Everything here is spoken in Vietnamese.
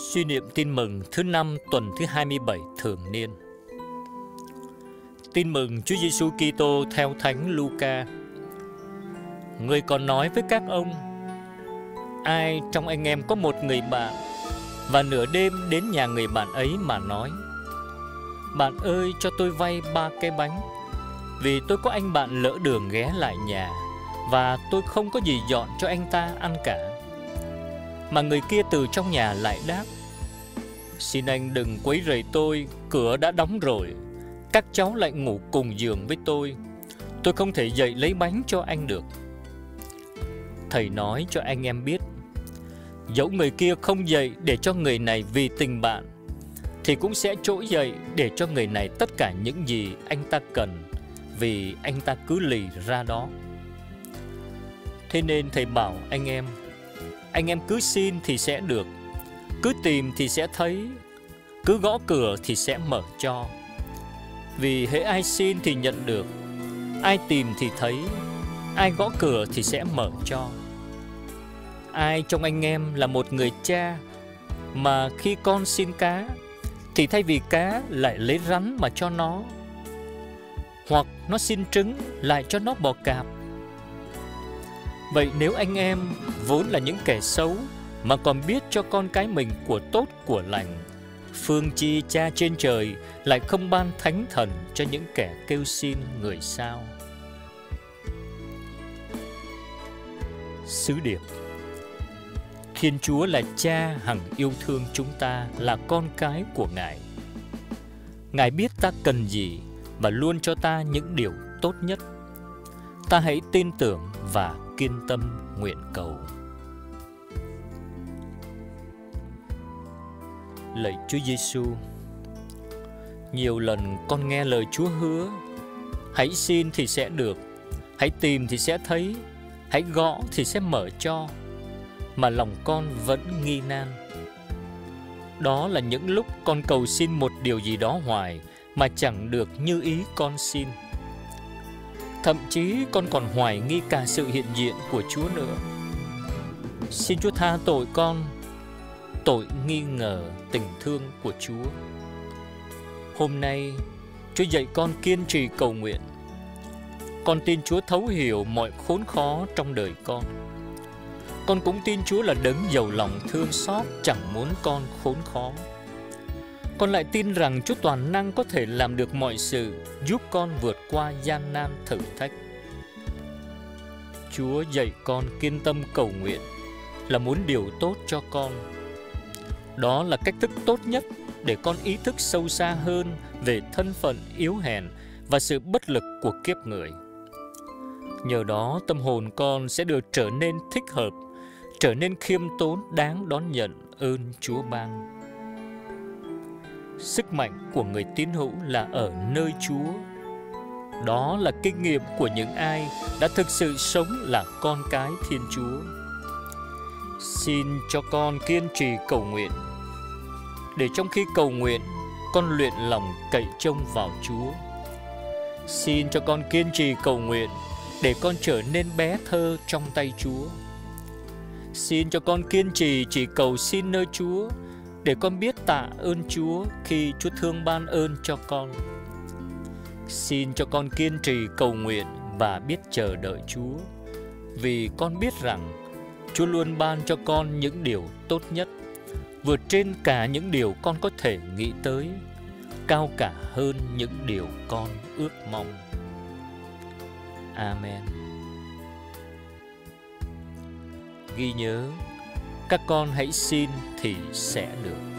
Suy niệm tin mừng thứ năm tuần thứ 27 thường niên. Tin mừng Chúa Giêsu Kitô theo Thánh Luca. Người còn nói với các ông: Ai trong anh em có một người bạn và nửa đêm đến nhà người bạn ấy mà nói: Bạn ơi, cho tôi vay ba cái bánh, vì tôi có anh bạn lỡ đường ghé lại nhà và tôi không có gì dọn cho anh ta ăn cả mà người kia từ trong nhà lại đáp. Xin anh đừng quấy rầy tôi, Cửa đã đóng rồi. Các cháu lại ngủ cùng giường với tôi. Tôi không thể dậy lấy bánh cho anh được. Thầy nói cho anh em biết, Dẫu người kia không dậy để cho người này vì tình bạn, Thì cũng sẽ trỗi dậy để cho người này tất cả những gì anh ta cần, Vì anh ta cứ lì ra đó. Thế nên thầy bảo anh em anh em cứ xin thì sẽ được, Cứ tìm thì sẽ thấy, Cứ gõ cửa thì sẽ mở cho. Vì hễ ai xin thì nhận được, Ai tìm thì thấy, Ai gõ cửa thì sẽ mở cho. Ai trong anh em là một người cha Mà khi con xin cá Thì thay vì cá lại lấy rắn mà cho nó, Hoặc nó xin trứng lại cho nó bò cạp. Vậy nếu anh em vốn là những kẻ xấu mà còn biết cho con cái mình của tốt của lành, phương chi cha trên trời lại không ban thánh thần cho những kẻ kêu xin người sao? Sứ điệp Thiên Chúa là cha hằng yêu thương chúng ta là con cái của Ngài. Ngài biết ta cần gì và luôn cho ta những điều tốt nhất. Ta hãy tin tưởng và kiên tâm nguyện cầu. Lạy Chúa Giêsu, nhiều lần con nghe lời Chúa hứa, hãy xin thì sẽ được, hãy tìm thì sẽ thấy, hãy gõ thì sẽ mở cho, mà lòng con vẫn nghi nan. Đó là những lúc con cầu xin một điều gì đó hoài mà chẳng được như ý con xin. Thậm chí con còn hoài nghi cả sự hiện diện của Chúa nữa. Xin Chúa tha tội con, Tội nghi ngờ tình thương của Chúa. Hôm nay, Chúa dạy con kiên trì cầu nguyện. Con tin Chúa thấu hiểu mọi khốn khó trong đời con. Con cũng tin Chúa là đấng giàu lòng thương xót Chẳng muốn con khốn khó con lại tin rằng Chúa toàn năng có thể làm được mọi sự, giúp con vượt qua gian nan thử thách. Chúa dạy con kiên tâm cầu nguyện là muốn điều tốt cho con. Đó là cách thức tốt nhất để con ý thức sâu xa hơn về thân phận yếu hèn và sự bất lực của kiếp người. Nhờ đó tâm hồn con sẽ được trở nên thích hợp, trở nên khiêm tốn đáng đón nhận ơn Chúa ban. Sức mạnh của người tín hữu là ở nơi Chúa. Đó là kinh nghiệm của những ai đã thực sự sống là con cái Thiên Chúa. Xin cho con kiên trì cầu nguyện, để trong khi cầu nguyện, con luyện lòng cậy trông vào Chúa. Xin cho con kiên trì cầu nguyện, để con trở nên bé thơ trong tay Chúa. Xin cho con kiên trì chỉ cầu xin nơi Chúa, để con biết tạ ơn Chúa khi Chúa thương ban ơn cho con. Xin cho con kiên trì cầu nguyện và biết chờ đợi Chúa, vì con biết rằng Chúa luôn ban cho con những điều tốt nhất, vượt trên cả những điều con có thể nghĩ tới, cao cả hơn những điều con ước mong. Amen. Ghi nhớ các con hãy xin thì sẽ được.